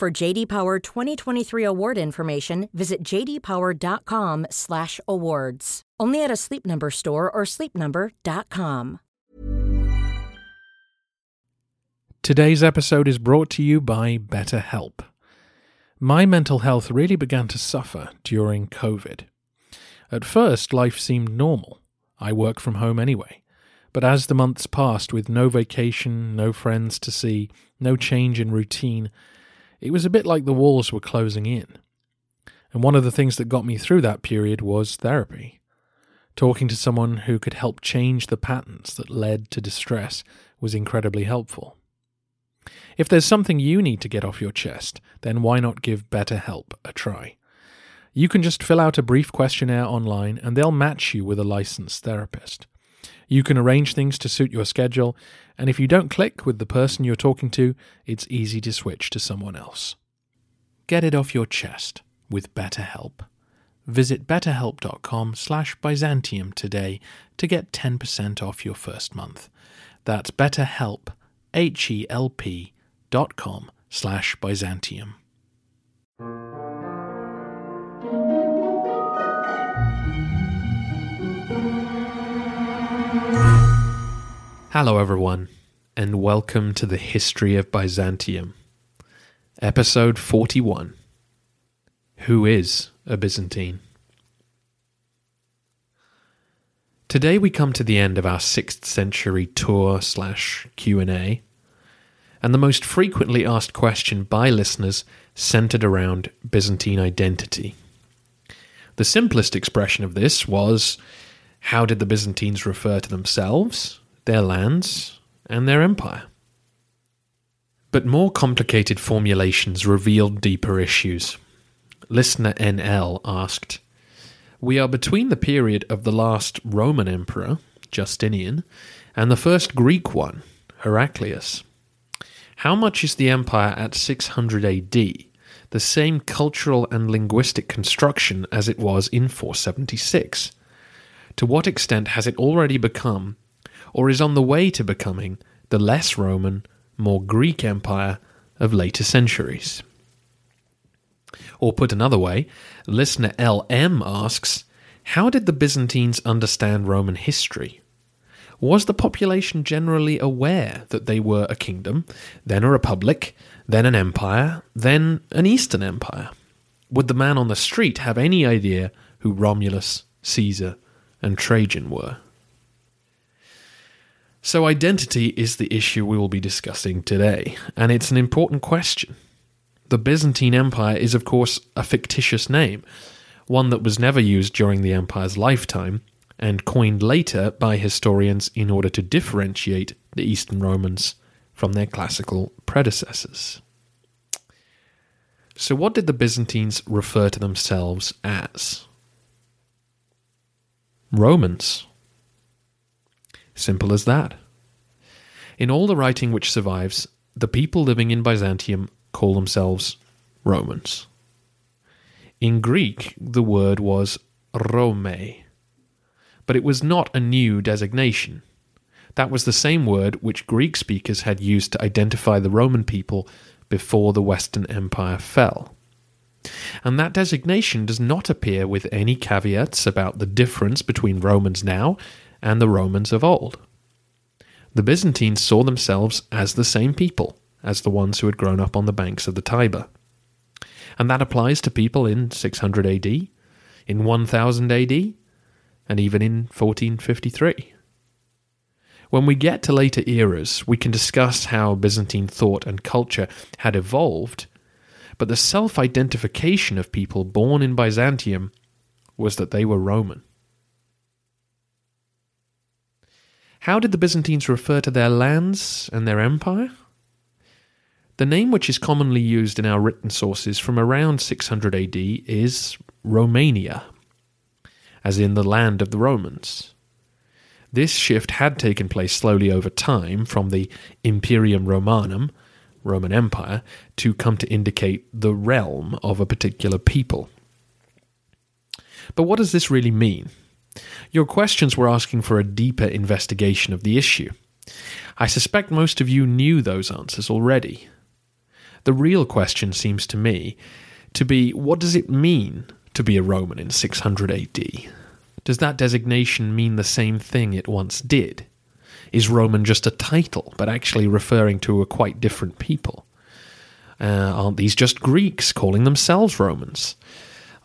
For JD Power 2023 award information, visit jdpower.com/awards. Only at a Sleep Number store or sleepnumber.com. Today's episode is brought to you by BetterHelp. My mental health really began to suffer during COVID. At first, life seemed normal. I work from home anyway. But as the months passed with no vacation, no friends to see, no change in routine, it was a bit like the walls were closing in. And one of the things that got me through that period was therapy. Talking to someone who could help change the patterns that led to distress was incredibly helpful. If there's something you need to get off your chest, then why not give BetterHelp a try? You can just fill out a brief questionnaire online and they'll match you with a licensed therapist. You can arrange things to suit your schedule, and if you don't click with the person you're talking to, it's easy to switch to someone else. Get it off your chest with BetterHelp. Visit betterhelp.com slash Byzantium today to get 10% off your first month. That's betterhelp, H-E-L-P dot com slash Byzantium. Hello, everyone, and welcome to the History of Byzantium, Episode 41 Who is a Byzantine? Today we come to the end of our 6th century tour slash Q&A, and the most frequently asked question by listeners centered around Byzantine identity. The simplest expression of this was how did the Byzantines refer to themselves their lands, and their empire. But more complicated formulations revealed deeper issues. Listener NL asked We are between the period of the last Roman emperor, Justinian, and the first Greek one, Heraclius. How much is the empire at 600 AD the same cultural and linguistic construction as it was in 476? To what extent has it already become or is on the way to becoming the less Roman, more Greek empire of later centuries. Or put another way, listener LM asks How did the Byzantines understand Roman history? Was the population generally aware that they were a kingdom, then a republic, then an empire, then an Eastern empire? Would the man on the street have any idea who Romulus, Caesar, and Trajan were? So, identity is the issue we will be discussing today, and it's an important question. The Byzantine Empire is, of course, a fictitious name, one that was never used during the empire's lifetime, and coined later by historians in order to differentiate the Eastern Romans from their classical predecessors. So, what did the Byzantines refer to themselves as? Romans. Simple as that. In all the writing which survives, the people living in Byzantium call themselves Romans. In Greek, the word was Rome, but it was not a new designation. That was the same word which Greek speakers had used to identify the Roman people before the Western Empire fell. And that designation does not appear with any caveats about the difference between Romans now and the Romans of old. The Byzantines saw themselves as the same people as the ones who had grown up on the banks of the Tiber. And that applies to people in 600 AD, in 1000 AD, and even in 1453. When we get to later eras, we can discuss how Byzantine thought and culture had evolved, but the self identification of people born in Byzantium was that they were Roman. How did the Byzantines refer to their lands and their empire? The name which is commonly used in our written sources from around 600 AD is Romania, as in the land of the Romans. This shift had taken place slowly over time from the Imperium Romanum, Roman Empire, to come to indicate the realm of a particular people. But what does this really mean? Your questions were asking for a deeper investigation of the issue. I suspect most of you knew those answers already. The real question seems to me to be what does it mean to be a Roman in 600 AD? Does that designation mean the same thing it once did? Is Roman just a title, but actually referring to a quite different people? Uh, aren't these just Greeks calling themselves Romans?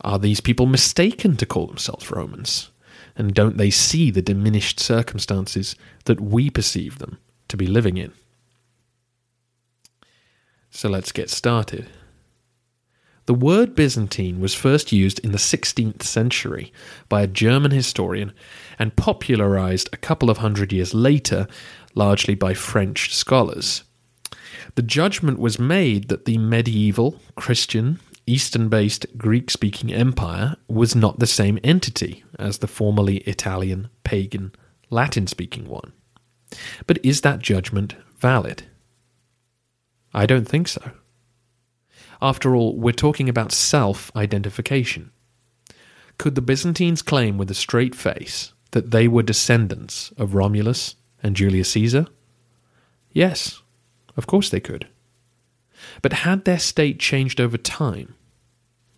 Are these people mistaken to call themselves Romans? And don't they see the diminished circumstances that we perceive them to be living in? So let's get started. The word Byzantine was first used in the 16th century by a German historian and popularized a couple of hundred years later, largely by French scholars. The judgment was made that the medieval, Christian, Eastern based Greek speaking empire was not the same entity as the formerly Italian, pagan, Latin speaking one. But is that judgment valid? I don't think so. After all, we're talking about self identification. Could the Byzantines claim with a straight face that they were descendants of Romulus and Julius Caesar? Yes, of course they could. But had their state changed over time?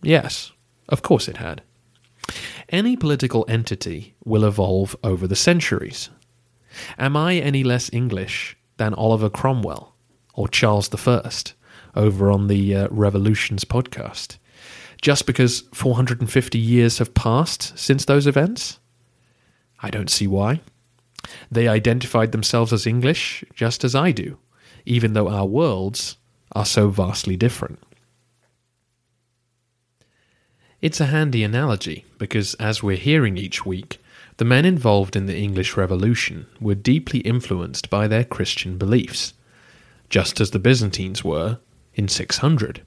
Yes, of course it had. Any political entity will evolve over the centuries. Am I any less English than Oliver Cromwell or Charles I? over on the uh, Revolutions podcast. Just because 450 years have passed since those events? I don't see why. They identified themselves as English just as I do, even though our worlds are so vastly different. It's a handy analogy because, as we're hearing each week, the men involved in the English Revolution were deeply influenced by their Christian beliefs, just as the Byzantines were in 600.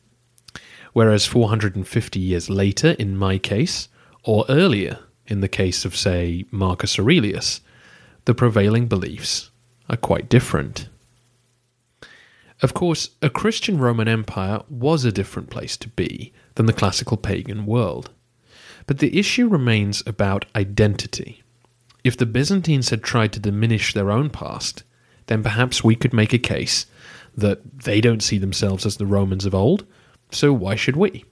Whereas 450 years later, in my case, or earlier, in the case of, say, Marcus Aurelius, the prevailing beliefs are quite different. Of course, a Christian Roman Empire was a different place to be than the classical pagan world. But the issue remains about identity. If the Byzantines had tried to diminish their own past, then perhaps we could make a case that they don't see themselves as the Romans of old, so why should we?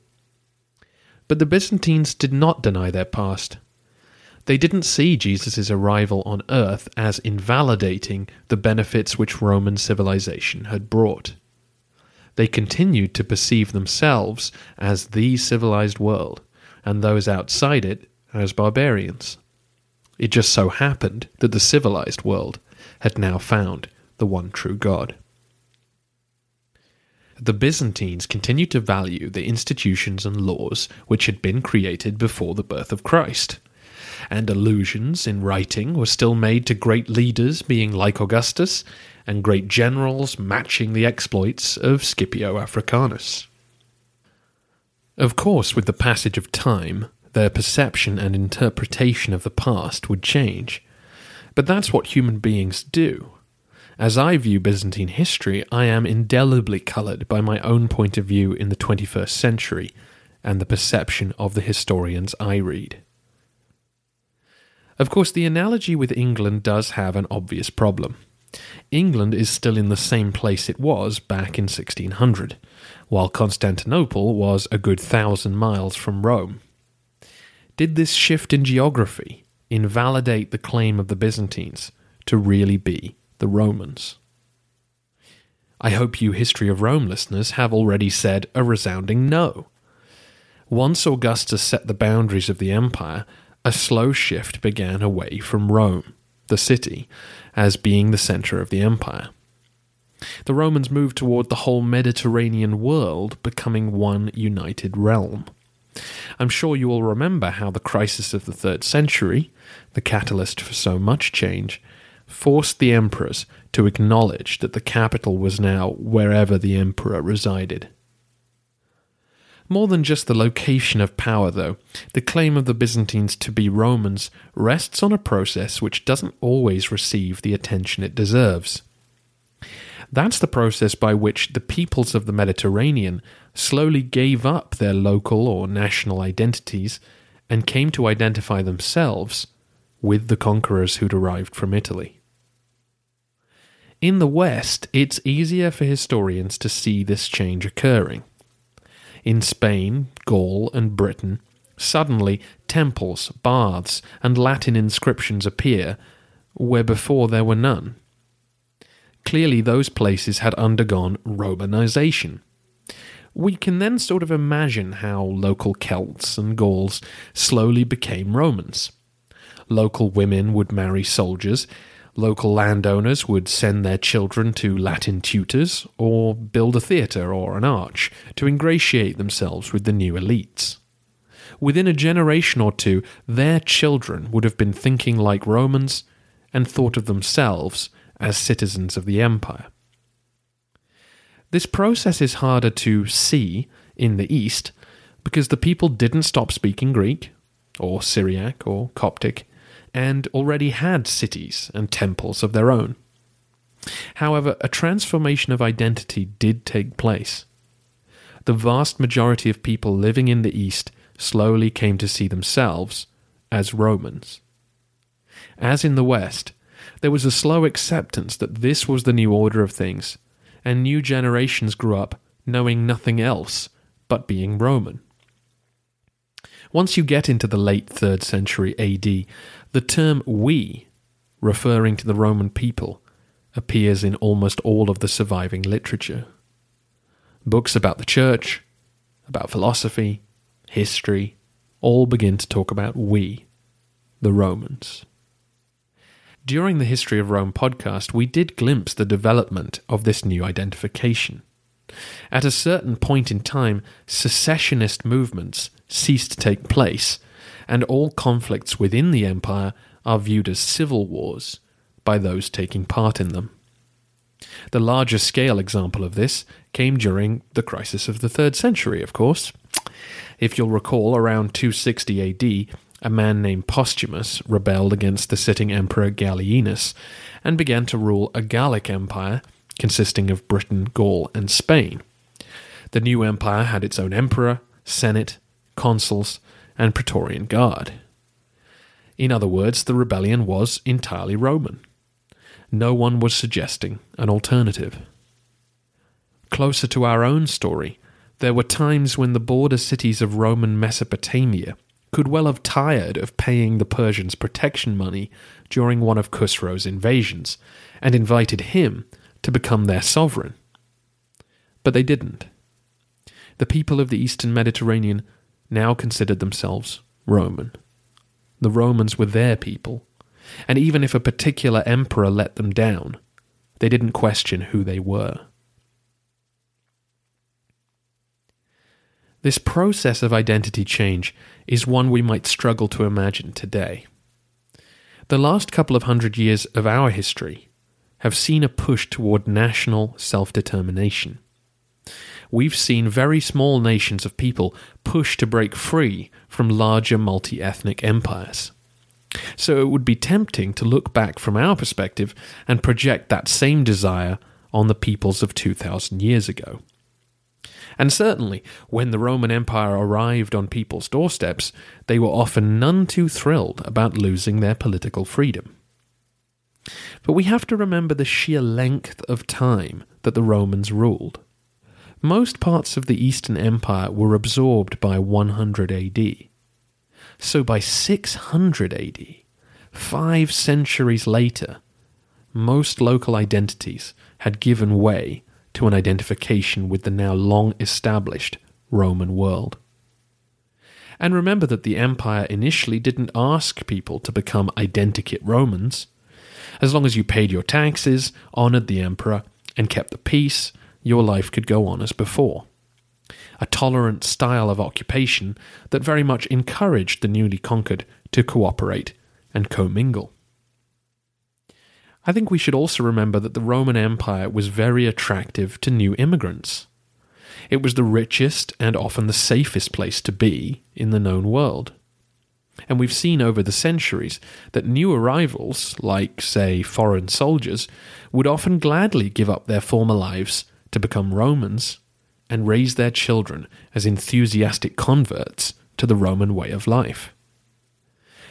But the Byzantines did not deny their past. They didn't see Jesus' arrival on earth as invalidating the benefits which Roman civilization had brought. They continued to perceive themselves as the civilized world, and those outside it as barbarians. It just so happened that the civilized world had now found the one true God the Byzantines continued to value the institutions and laws which had been created before the birth of Christ. And allusions in writing were still made to great leaders being like Augustus, and great generals matching the exploits of Scipio Africanus. Of course, with the passage of time, their perception and interpretation of the past would change. But that's what human beings do. As I view Byzantine history, I am indelibly coloured by my own point of view in the 21st century and the perception of the historians I read. Of course, the analogy with England does have an obvious problem. England is still in the same place it was back in 1600, while Constantinople was a good thousand miles from Rome. Did this shift in geography invalidate the claim of the Byzantines to really be the Romans. I hope you History of Rome listeners have already said a resounding no. Once Augustus set the boundaries of the empire, a slow shift began away from Rome, the city, as being the centre of the empire. The Romans moved toward the whole Mediterranean world becoming one united realm. I'm sure you all remember how the crisis of the third century, the catalyst for so much change, forced the emperors to acknowledge that the capital was now wherever the emperor resided. More than just the location of power, though, the claim of the Byzantines to be Romans rests on a process which doesn't always receive the attention it deserves. That's the process by which the peoples of the Mediterranean slowly gave up their local or national identities and came to identify themselves with the conquerors who'd arrived from Italy. In the West, it's easier for historians to see this change occurring. In Spain, Gaul, and Britain, suddenly temples, baths, and Latin inscriptions appear where before there were none. Clearly, those places had undergone Romanization. We can then sort of imagine how local Celts and Gauls slowly became Romans. Local women would marry soldiers, local landowners would send their children to Latin tutors, or build a theatre or an arch to ingratiate themselves with the new elites. Within a generation or two, their children would have been thinking like Romans and thought of themselves as citizens of the empire. This process is harder to see in the East because the people didn't stop speaking Greek, or Syriac, or Coptic, and already had cities and temples of their own. However, a transformation of identity did take place. The vast majority of people living in the East slowly came to see themselves as Romans. As in the West, there was a slow acceptance that this was the new order of things, and new generations grew up knowing nothing else but being Roman. Once you get into the late 3rd century AD, the term we, referring to the Roman people, appears in almost all of the surviving literature. Books about the church, about philosophy, history, all begin to talk about we, the Romans. During the History of Rome podcast, we did glimpse the development of this new identification. At a certain point in time, secessionist movements ceased to take place, and all conflicts within the empire are viewed as civil wars by those taking part in them. The larger scale example of this came during the crisis of the 3rd century, of course. If you'll recall, around 260 AD, a man named Postumus rebelled against the sitting emperor Gallienus and began to rule a Gallic empire consisting of Britain, Gaul, and Spain. The new empire had its own emperor, senate, consuls, and praetorian guard. In other words, the rebellion was entirely Roman. No one was suggesting an alternative. Closer to our own story, there were times when the border cities of Roman Mesopotamia could well have tired of paying the Persians protection money during one of Khusro's invasions and invited him to become their sovereign. But they didn't. The people of the eastern Mediterranean now considered themselves Roman. The Romans were their people, and even if a particular emperor let them down, they didn't question who they were. This process of identity change is one we might struggle to imagine today. The last couple of hundred years of our history have seen a push toward national self determination. We've seen very small nations of people push to break free from larger multi ethnic empires. So it would be tempting to look back from our perspective and project that same desire on the peoples of 2,000 years ago. And certainly, when the Roman Empire arrived on people's doorsteps, they were often none too thrilled about losing their political freedom. But we have to remember the sheer length of time that the Romans ruled. Most parts of the Eastern Empire were absorbed by 100 AD. So by 600 AD, five centuries later, most local identities had given way to an identification with the now long established Roman world. And remember that the empire initially didn't ask people to become identikit Romans. As long as you paid your taxes, honoured the emperor, and kept the peace, your life could go on as before. A tolerant style of occupation that very much encouraged the newly conquered to cooperate and commingle. I think we should also remember that the Roman Empire was very attractive to new immigrants. It was the richest and often the safest place to be in the known world. And we've seen over the centuries that new arrivals, like, say, foreign soldiers, would often gladly give up their former lives to become Romans and raise their children as enthusiastic converts to the Roman way of life.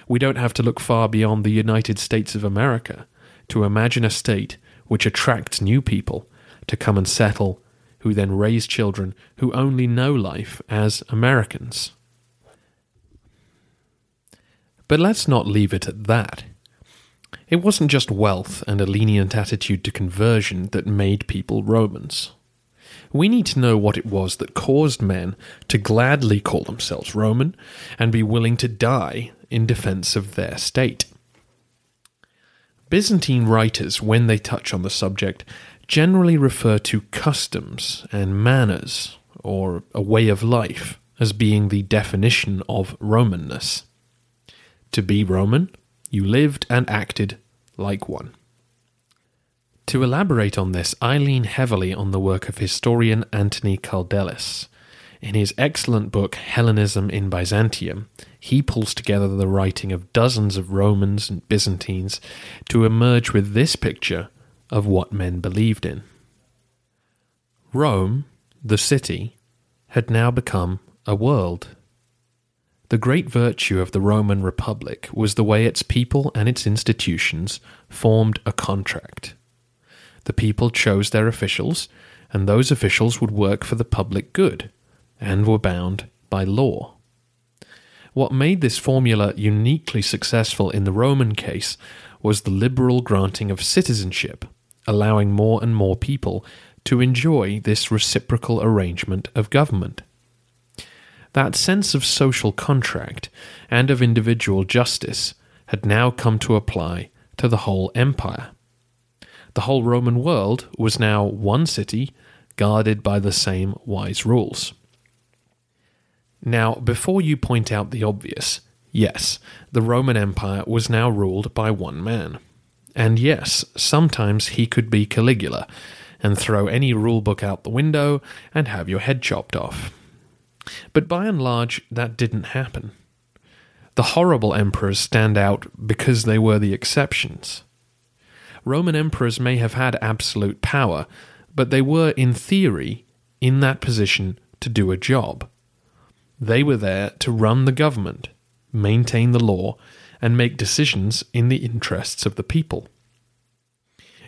We don't have to look far beyond the United States of America to imagine a state which attracts new people to come and settle, who then raise children who only know life as Americans. But let's not leave it at that. It wasn't just wealth and a lenient attitude to conversion that made people Romans. We need to know what it was that caused men to gladly call themselves Roman and be willing to die in defense of their state. Byzantine writers, when they touch on the subject, generally refer to customs and manners, or a way of life, as being the definition of Romanness. To be Roman, you lived and acted like one. To elaborate on this, I lean heavily on the work of historian Anthony Kaldellis. In his excellent book Hellenism in Byzantium, he pulls together the writing of dozens of Romans and Byzantines to emerge with this picture of what men believed in. Rome, the city, had now become a world. The great virtue of the Roman Republic was the way its people and its institutions formed a contract. The people chose their officials, and those officials would work for the public good, and were bound by law. What made this formula uniquely successful in the Roman case was the liberal granting of citizenship, allowing more and more people to enjoy this reciprocal arrangement of government. That sense of social contract and of individual justice had now come to apply to the whole empire. The whole Roman world was now one city guarded by the same wise rules. Now, before you point out the obvious, yes, the Roman Empire was now ruled by one man. And yes, sometimes he could be Caligula and throw any rulebook out the window and have your head chopped off. But by and large, that didn't happen. The horrible emperors stand out because they were the exceptions. Roman emperors may have had absolute power, but they were, in theory, in that position to do a job. They were there to run the government, maintain the law, and make decisions in the interests of the people.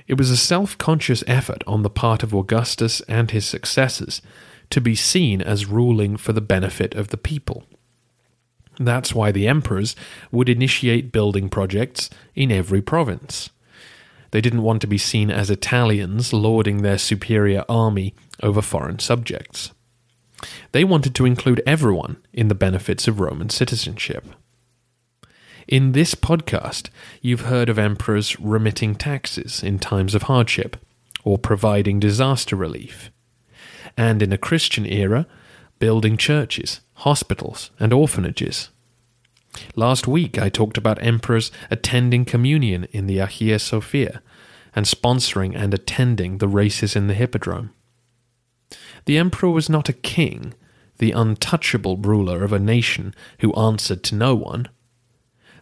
It was a self conscious effort on the part of Augustus and his successors to be seen as ruling for the benefit of the people. That's why the emperors would initiate building projects in every province. They didn't want to be seen as Italians lording their superior army over foreign subjects. They wanted to include everyone in the benefits of Roman citizenship. In this podcast, you've heard of emperors remitting taxes in times of hardship or providing disaster relief. And in a Christian era, building churches, hospitals, and orphanages. Last week, I talked about emperors attending communion in the Hagia Sophia and sponsoring and attending the races in the Hippodrome. The emperor was not a king, the untouchable ruler of a nation who answered to no one.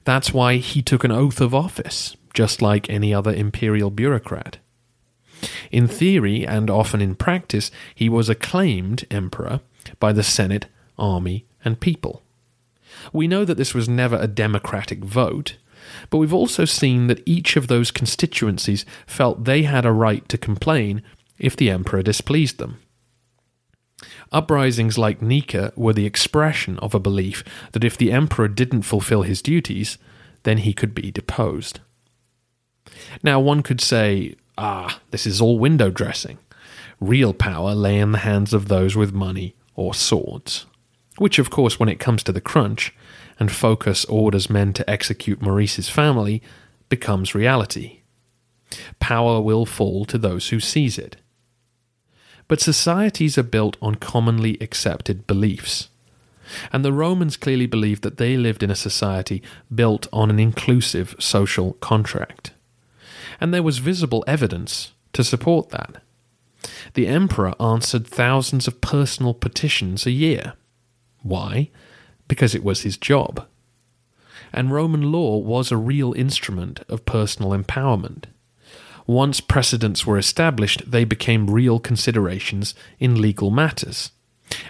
That's why he took an oath of office, just like any other imperial bureaucrat. In theory, and often in practice, he was acclaimed emperor by the Senate, army, and people. We know that this was never a democratic vote, but we've also seen that each of those constituencies felt they had a right to complain if the emperor displeased them. Uprisings like Nika were the expression of a belief that if the emperor didn't fulfill his duties, then he could be deposed. Now, one could say, ah, this is all window dressing. Real power lay in the hands of those with money or swords. Which, of course, when it comes to the crunch, and Phocas orders men to execute Maurice's family, becomes reality. Power will fall to those who seize it. But societies are built on commonly accepted beliefs. And the Romans clearly believed that they lived in a society built on an inclusive social contract. And there was visible evidence to support that. The emperor answered thousands of personal petitions a year. Why? Because it was his job. And Roman law was a real instrument of personal empowerment. Once precedents were established, they became real considerations in legal matters,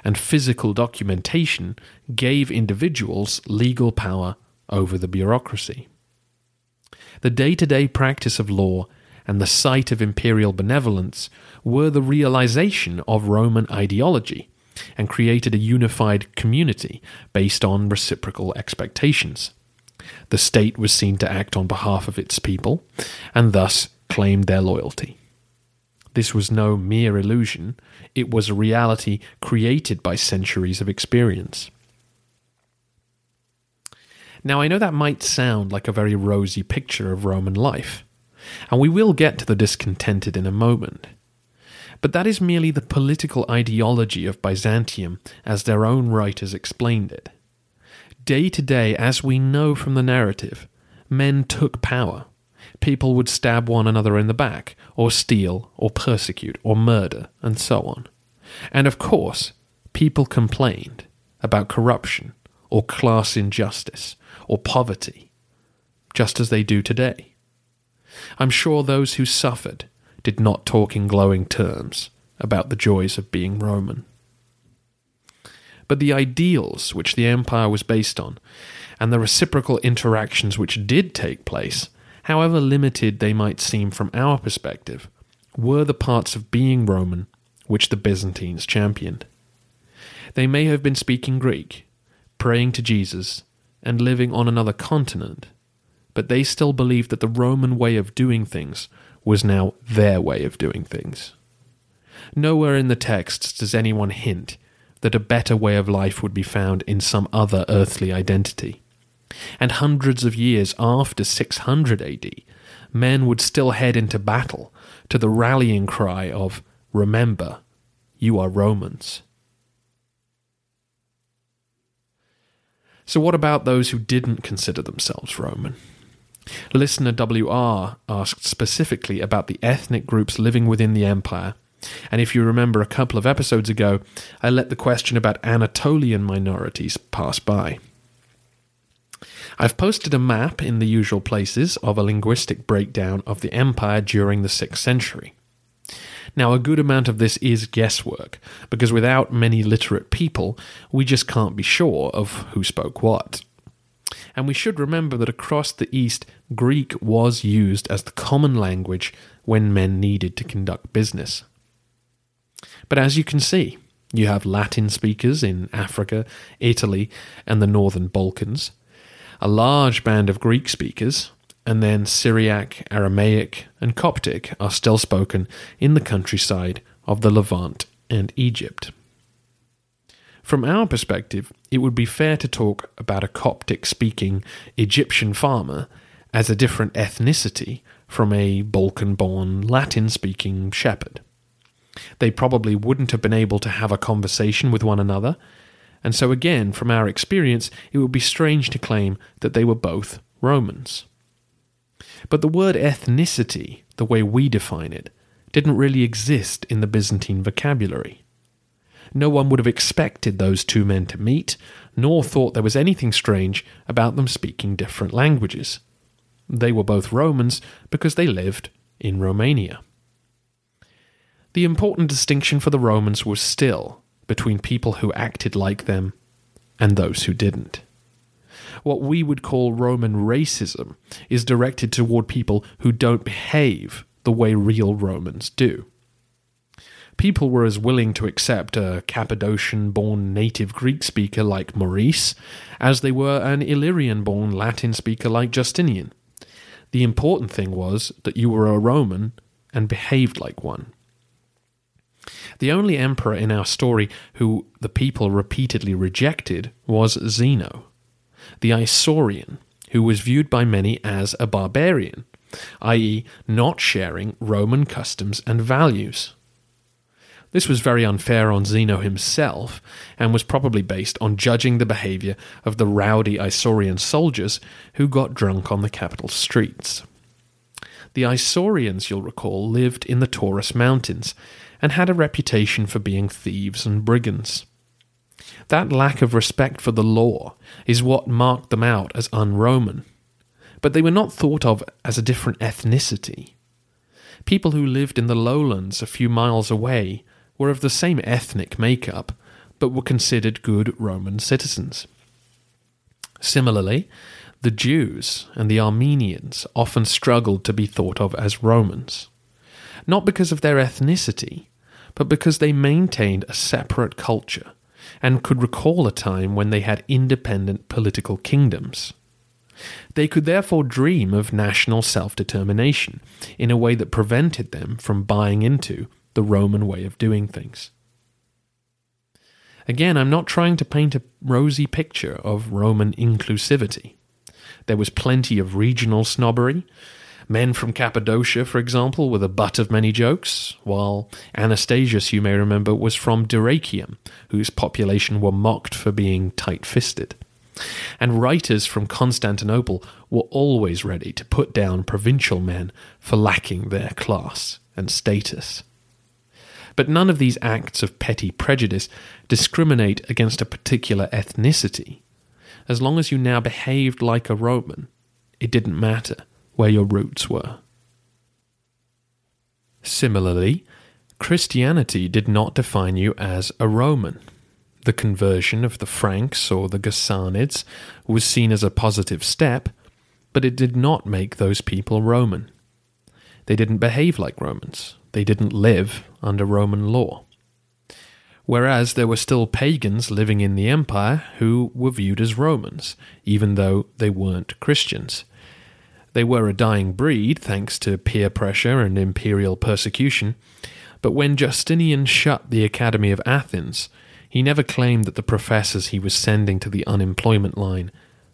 and physical documentation gave individuals legal power over the bureaucracy. The day to day practice of law and the sight of imperial benevolence were the realization of Roman ideology and created a unified community based on reciprocal expectations. The state was seen to act on behalf of its people, and thus claimed their loyalty. This was no mere illusion, it was a reality created by centuries of experience. Now, I know that might sound like a very rosy picture of Roman life, and we will get to the discontented in a moment. But that is merely the political ideology of Byzantium as their own writers explained it. Day to day, as we know from the narrative, men took power, people would stab one another in the back, or steal, or persecute, or murder, and so on. And of course, people complained about corruption, or class injustice, or poverty, just as they do today. I'm sure those who suffered did not talk in glowing terms about the joys of being Roman. But the ideals which the empire was based on, and the reciprocal interactions which did take place, however limited they might seem from our perspective, were the parts of being Roman which the Byzantines championed. They may have been speaking Greek, praying to Jesus, and living on another continent, but they still believed that the Roman way of doing things was now their way of doing things. Nowhere in the texts does anyone hint that a better way of life would be found in some other earthly identity and hundreds of years after 600 AD, men would still head into battle to the rallying cry of, Remember, you are Romans. So, what about those who didn't consider themselves Roman? Listener WR asked specifically about the ethnic groups living within the empire. And if you remember a couple of episodes ago, I let the question about Anatolian minorities pass by. I've posted a map in the usual places of a linguistic breakdown of the empire during the 6th century. Now, a good amount of this is guesswork, because without many literate people, we just can't be sure of who spoke what. And we should remember that across the East, Greek was used as the common language when men needed to conduct business. But as you can see, you have Latin speakers in Africa, Italy, and the northern Balkans, a large band of Greek speakers, and then Syriac, Aramaic, and Coptic are still spoken in the countryside of the Levant and Egypt. From our perspective, it would be fair to talk about a Coptic speaking Egyptian farmer as a different ethnicity from a Balkan born Latin speaking shepherd. They probably wouldn't have been able to have a conversation with one another, and so again, from our experience, it would be strange to claim that they were both Romans. But the word ethnicity, the way we define it, didn't really exist in the Byzantine vocabulary. No one would have expected those two men to meet, nor thought there was anything strange about them speaking different languages. They were both Romans because they lived in Romania. The important distinction for the Romans was still between people who acted like them and those who didn't. What we would call Roman racism is directed toward people who don't behave the way real Romans do. People were as willing to accept a Cappadocian born native Greek speaker like Maurice as they were an Illyrian born Latin speaker like Justinian. The important thing was that you were a Roman and behaved like one. The only emperor in our story who the people repeatedly rejected was Zeno, the Isaurian, who was viewed by many as a barbarian, i.e., not sharing Roman customs and values. This was very unfair on Zeno himself, and was probably based on judging the behaviour of the rowdy Isaurian soldiers who got drunk on the capital streets. The Isaurians, you'll recall, lived in the Taurus Mountains and had a reputation for being thieves and brigands. That lack of respect for the law is what marked them out as un Roman. But they were not thought of as a different ethnicity. People who lived in the lowlands a few miles away were of the same ethnic makeup, but were considered good Roman citizens. Similarly, the Jews and the Armenians often struggled to be thought of as Romans, not because of their ethnicity, but because they maintained a separate culture and could recall a time when they had independent political kingdoms. They could therefore dream of national self determination in a way that prevented them from buying into the Roman way of doing things. Again, I'm not trying to paint a rosy picture of Roman inclusivity. There was plenty of regional snobbery. Men from Cappadocia, for example, were the butt of many jokes, while Anastasius, you may remember, was from Dyrrachium, whose population were mocked for being tight fisted. And writers from Constantinople were always ready to put down provincial men for lacking their class and status. But none of these acts of petty prejudice discriminate against a particular ethnicity. As long as you now behaved like a Roman, it didn't matter where your roots were. Similarly, Christianity did not define you as a Roman. The conversion of the Franks or the Ghassanids was seen as a positive step, but it did not make those people Roman. They didn't behave like Romans. They didn't live under Roman law. Whereas there were still pagans living in the empire who were viewed as Romans, even though they weren't Christians. They were a dying breed thanks to peer pressure and imperial persecution, but when Justinian shut the Academy of Athens, he never claimed that the professors he was sending to the unemployment line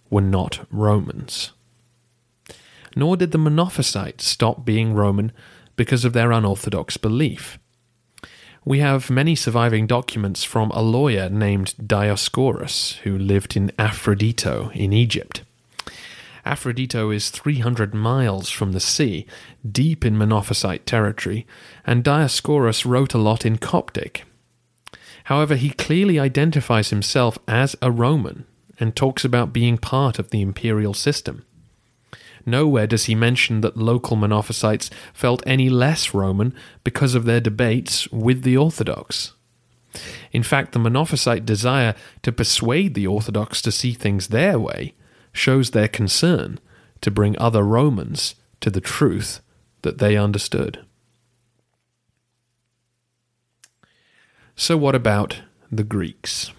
were not Romans. Nor did the Monophysites stop being Roman because of their unorthodox belief. We have many surviving documents from a lawyer named Dioscorus, who lived in Aphrodito in Egypt. Aphrodito is 300 miles from the sea, deep in Monophysite territory, and Dioscorus wrote a lot in Coptic. However, he clearly identifies himself as a Roman and talks about being part of the imperial system. Nowhere does he mention that local Monophysites felt any less Roman because of their debates with the Orthodox. In fact, the Monophysite desire to persuade the Orthodox to see things their way shows their concern to bring other Romans to the truth that they understood. So, what about the Greeks?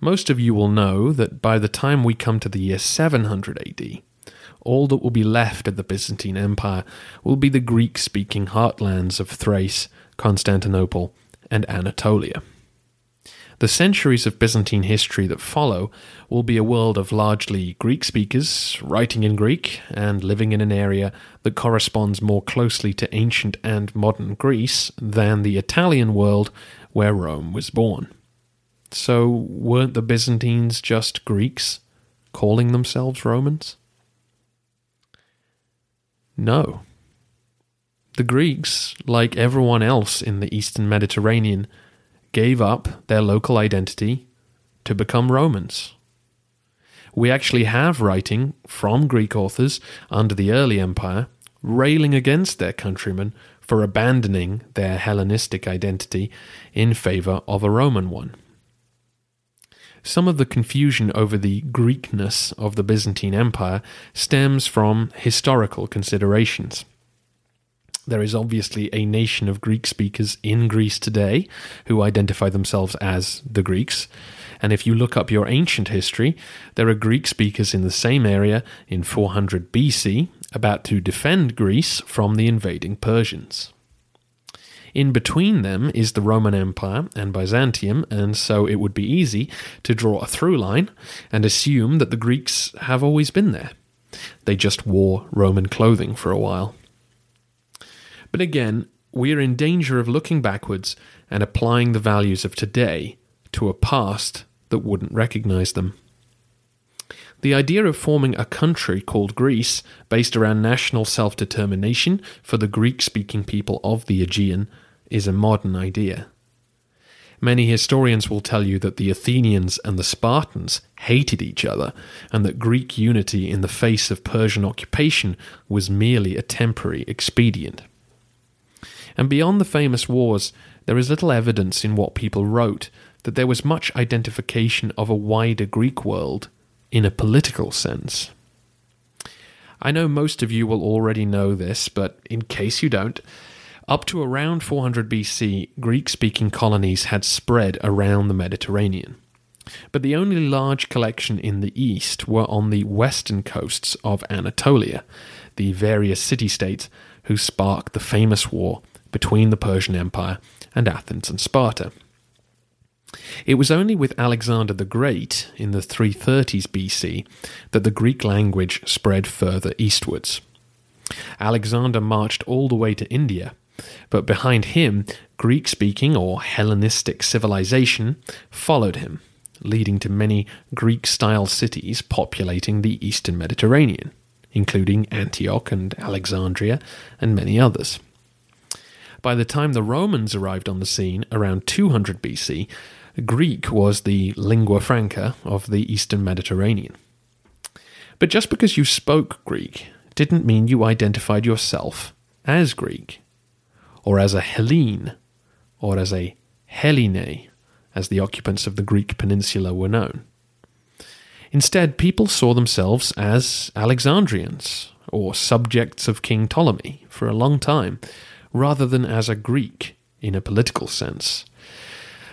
Most of you will know that by the time we come to the year 700 AD, all that will be left of the Byzantine Empire will be the Greek speaking heartlands of Thrace, Constantinople, and Anatolia. The centuries of Byzantine history that follow will be a world of largely Greek speakers, writing in Greek, and living in an area that corresponds more closely to ancient and modern Greece than the Italian world where Rome was born. So, weren't the Byzantines just Greeks calling themselves Romans? No. The Greeks, like everyone else in the eastern Mediterranean, gave up their local identity to become Romans. We actually have writing from Greek authors under the early empire railing against their countrymen for abandoning their Hellenistic identity in favor of a Roman one. Some of the confusion over the Greekness of the Byzantine Empire stems from historical considerations. There is obviously a nation of Greek speakers in Greece today who identify themselves as the Greeks. And if you look up your ancient history, there are Greek speakers in the same area in 400 BC about to defend Greece from the invading Persians. In between them is the Roman Empire and Byzantium, and so it would be easy to draw a through line and assume that the Greeks have always been there. They just wore Roman clothing for a while. But again, we are in danger of looking backwards and applying the values of today to a past that wouldn't recognize them. The idea of forming a country called Greece, based around national self determination for the Greek speaking people of the Aegean, is a modern idea. Many historians will tell you that the Athenians and the Spartans hated each other, and that Greek unity in the face of Persian occupation was merely a temporary expedient. And beyond the famous wars, there is little evidence in what people wrote that there was much identification of a wider Greek world in a political sense. I know most of you will already know this, but in case you don't, up to around 400 BC, Greek speaking colonies had spread around the Mediterranean. But the only large collection in the east were on the western coasts of Anatolia, the various city states who sparked the famous war between the Persian Empire and Athens and Sparta. It was only with Alexander the Great in the 330s BC that the Greek language spread further eastwards. Alexander marched all the way to India, but behind him, Greek speaking or Hellenistic civilization followed him, leading to many Greek style cities populating the eastern Mediterranean, including Antioch and Alexandria and many others. By the time the Romans arrived on the scene around 200 BC, Greek was the lingua franca of the Eastern Mediterranean. But just because you spoke Greek didn't mean you identified yourself as Greek, or as a Hellene, or as a Hellene, as the occupants of the Greek peninsula were known. Instead, people saw themselves as Alexandrians, or subjects of King Ptolemy, for a long time, rather than as a Greek in a political sense.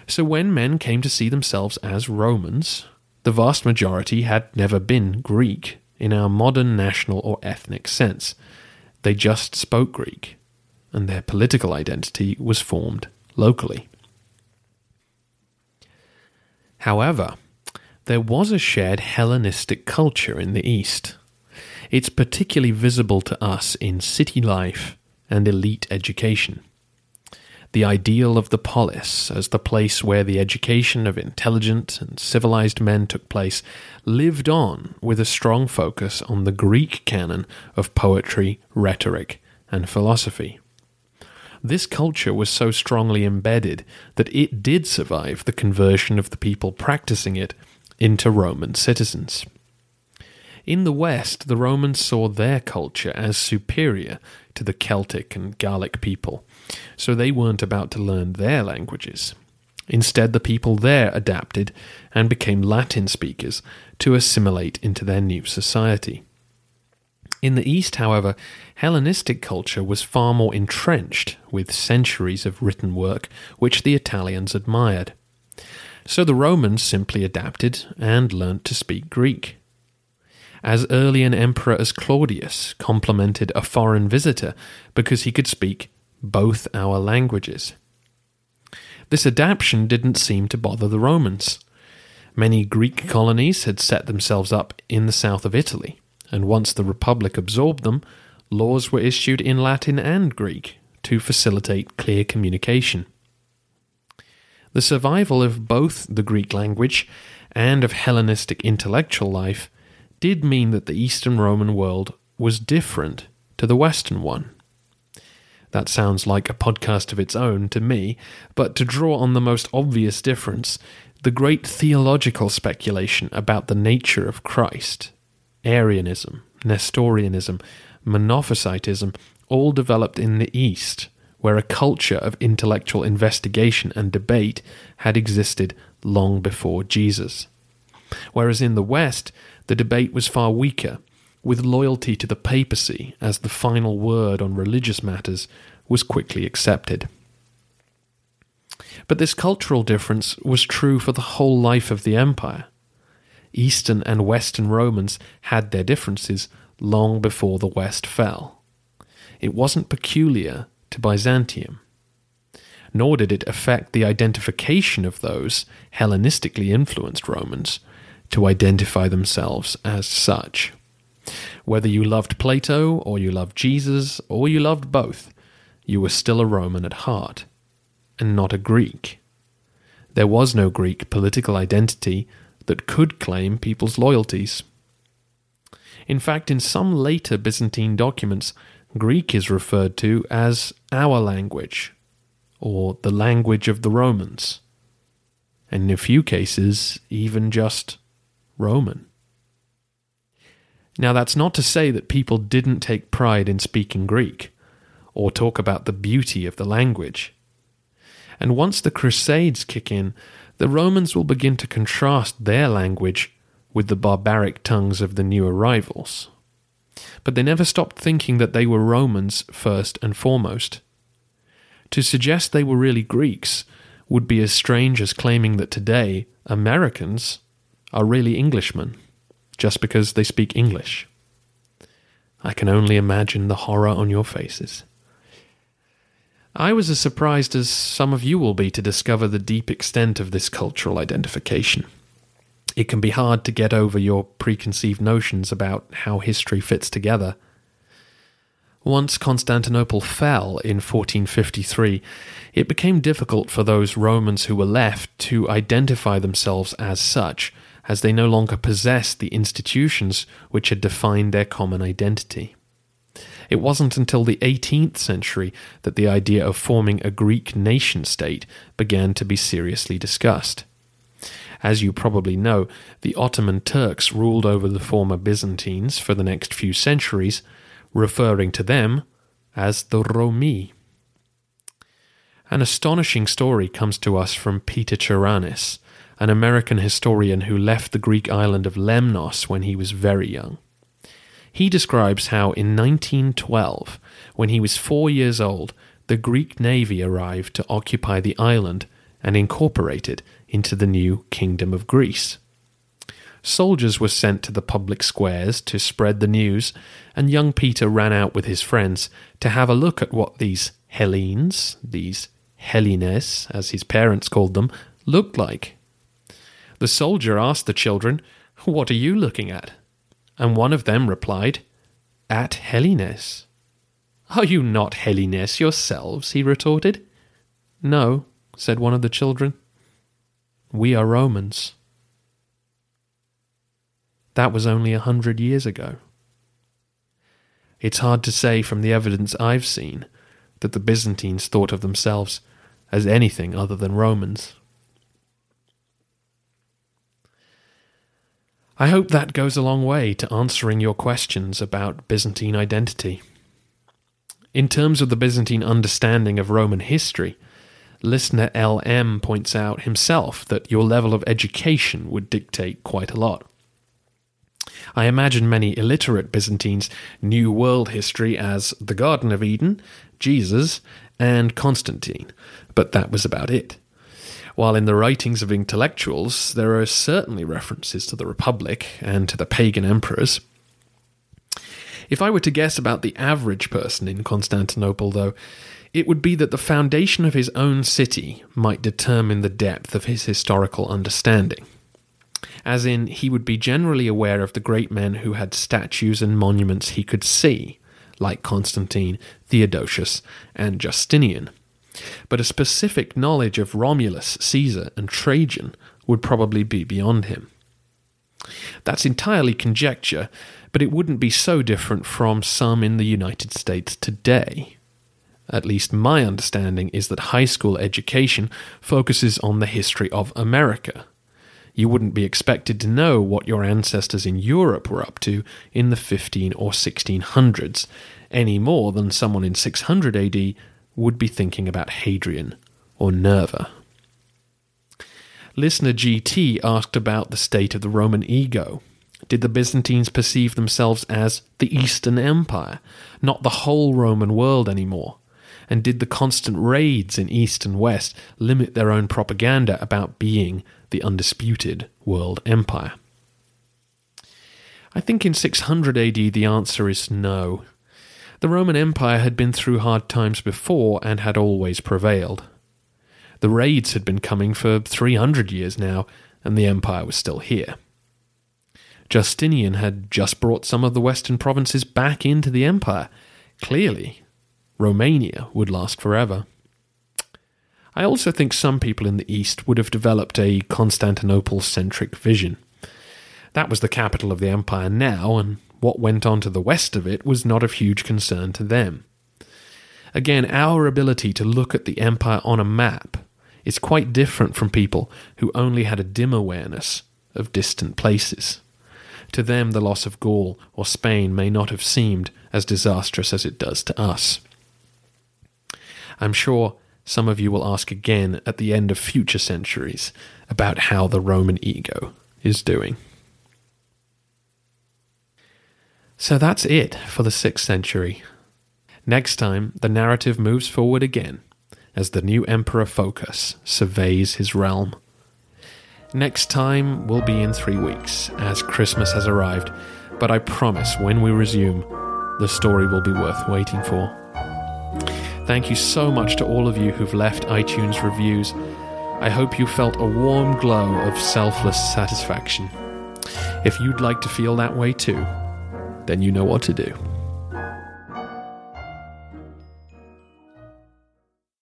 So when men came to see themselves as Romans, the vast majority had never been Greek in our modern national or ethnic sense. They just spoke Greek, and their political identity was formed locally. However, there was a shared Hellenistic culture in the East. It's particularly visible to us in city life and elite education the ideal of the polis as the place where the education of intelligent and civilized men took place lived on with a strong focus on the Greek canon of poetry, rhetoric, and philosophy. This culture was so strongly embedded that it did survive the conversion of the people practicing it into Roman citizens. In the West, the Romans saw their culture as superior to the Celtic and Gallic people, so they weren't about to learn their languages. Instead, the people there adapted and became Latin speakers to assimilate into their new society. In the East, however, Hellenistic culture was far more entrenched, with centuries of written work which the Italians admired. So the Romans simply adapted and learnt to speak Greek as early an emperor as Claudius complimented a foreign visitor because he could speak both our languages. This adaptation didn't seem to bother the Romans. Many Greek colonies had set themselves up in the south of Italy, and once the Republic absorbed them, laws were issued in Latin and Greek to facilitate clear communication. The survival of both the Greek language and of Hellenistic intellectual life did mean that the Eastern Roman world was different to the Western one. That sounds like a podcast of its own to me, but to draw on the most obvious difference, the great theological speculation about the nature of Christ, Arianism, Nestorianism, Monophysitism, all developed in the East, where a culture of intellectual investigation and debate had existed long before Jesus. Whereas in the West, the debate was far weaker, with loyalty to the papacy as the final word on religious matters was quickly accepted. But this cultural difference was true for the whole life of the empire. Eastern and Western Romans had their differences long before the West fell. It wasn't peculiar to Byzantium. Nor did it affect the identification of those Hellenistically influenced Romans to identify themselves as such. Whether you loved Plato, or you loved Jesus, or you loved both, you were still a Roman at heart, and not a Greek. There was no Greek political identity that could claim people's loyalties. In fact, in some later Byzantine documents, Greek is referred to as our language, or the language of the Romans, and in a few cases, even just Roman. Now, that's not to say that people didn't take pride in speaking Greek, or talk about the beauty of the language. And once the Crusades kick in, the Romans will begin to contrast their language with the barbaric tongues of the new arrivals. But they never stopped thinking that they were Romans first and foremost. To suggest they were really Greeks would be as strange as claiming that today Americans are really Englishmen just because they speak English. I can only imagine the horror on your faces. I was as surprised as some of you will be to discover the deep extent of this cultural identification. It can be hard to get over your preconceived notions about how history fits together. Once Constantinople fell in 1453, it became difficult for those Romans who were left to identify themselves as such as they no longer possessed the institutions which had defined their common identity. It wasn't until the 18th century that the idea of forming a Greek nation state began to be seriously discussed. As you probably know, the Ottoman Turks ruled over the former Byzantines for the next few centuries, referring to them as the Romi. An astonishing story comes to us from Peter Charanis, an American historian who left the Greek island of Lemnos when he was very young. He describes how in 1912, when he was four years old, the Greek navy arrived to occupy the island and incorporate it into the new Kingdom of Greece. Soldiers were sent to the public squares to spread the news, and young Peter ran out with his friends to have a look at what these Hellenes, these Hellenes, as his parents called them, looked like. The soldier asked the children, What are you looking at? And one of them replied, At Hellenes. Are you not Hellenes yourselves? he retorted. No, said one of the children. We are Romans. That was only a hundred years ago. It's hard to say from the evidence I've seen that the Byzantines thought of themselves as anything other than Romans. I hope that goes a long way to answering your questions about Byzantine identity. In terms of the Byzantine understanding of Roman history, listener LM points out himself that your level of education would dictate quite a lot. I imagine many illiterate Byzantines knew world history as the Garden of Eden, Jesus, and Constantine, but that was about it while in the writings of intellectuals there are certainly references to the Republic and to the pagan emperors. If I were to guess about the average person in Constantinople, though, it would be that the foundation of his own city might determine the depth of his historical understanding. As in, he would be generally aware of the great men who had statues and monuments he could see, like Constantine, Theodosius, and Justinian but a specific knowledge of Romulus, Caesar, and Trajan would probably be beyond him. That's entirely conjecture, but it wouldn't be so different from some in the United States today. At least my understanding is that high school education focuses on the history of America. You wouldn't be expected to know what your ancestors in Europe were up to in the 15 or 1600s, any more than someone in 600 AD would be thinking about Hadrian or Nerva. Listener GT asked about the state of the Roman ego. Did the Byzantines perceive themselves as the Eastern Empire, not the whole Roman world anymore? And did the constant raids in East and West limit their own propaganda about being the undisputed world empire? I think in 600 AD the answer is no. The Roman Empire had been through hard times before and had always prevailed. The raids had been coming for 300 years now, and the empire was still here. Justinian had just brought some of the western provinces back into the empire. Clearly, Romania would last forever. I also think some people in the East would have developed a Constantinople centric vision. That was the capital of the empire now, and what went on to the west of it was not of huge concern to them. Again, our ability to look at the empire on a map is quite different from people who only had a dim awareness of distant places. To them, the loss of Gaul or Spain may not have seemed as disastrous as it does to us. I'm sure some of you will ask again at the end of future centuries about how the Roman ego is doing. So that's it for the 6th century. Next time, the narrative moves forward again as the new Emperor Phocas surveys his realm. Next time will be in three weeks, as Christmas has arrived, but I promise when we resume, the story will be worth waiting for. Thank you so much to all of you who've left iTunes reviews. I hope you felt a warm glow of selfless satisfaction. If you'd like to feel that way too, then you know what to do.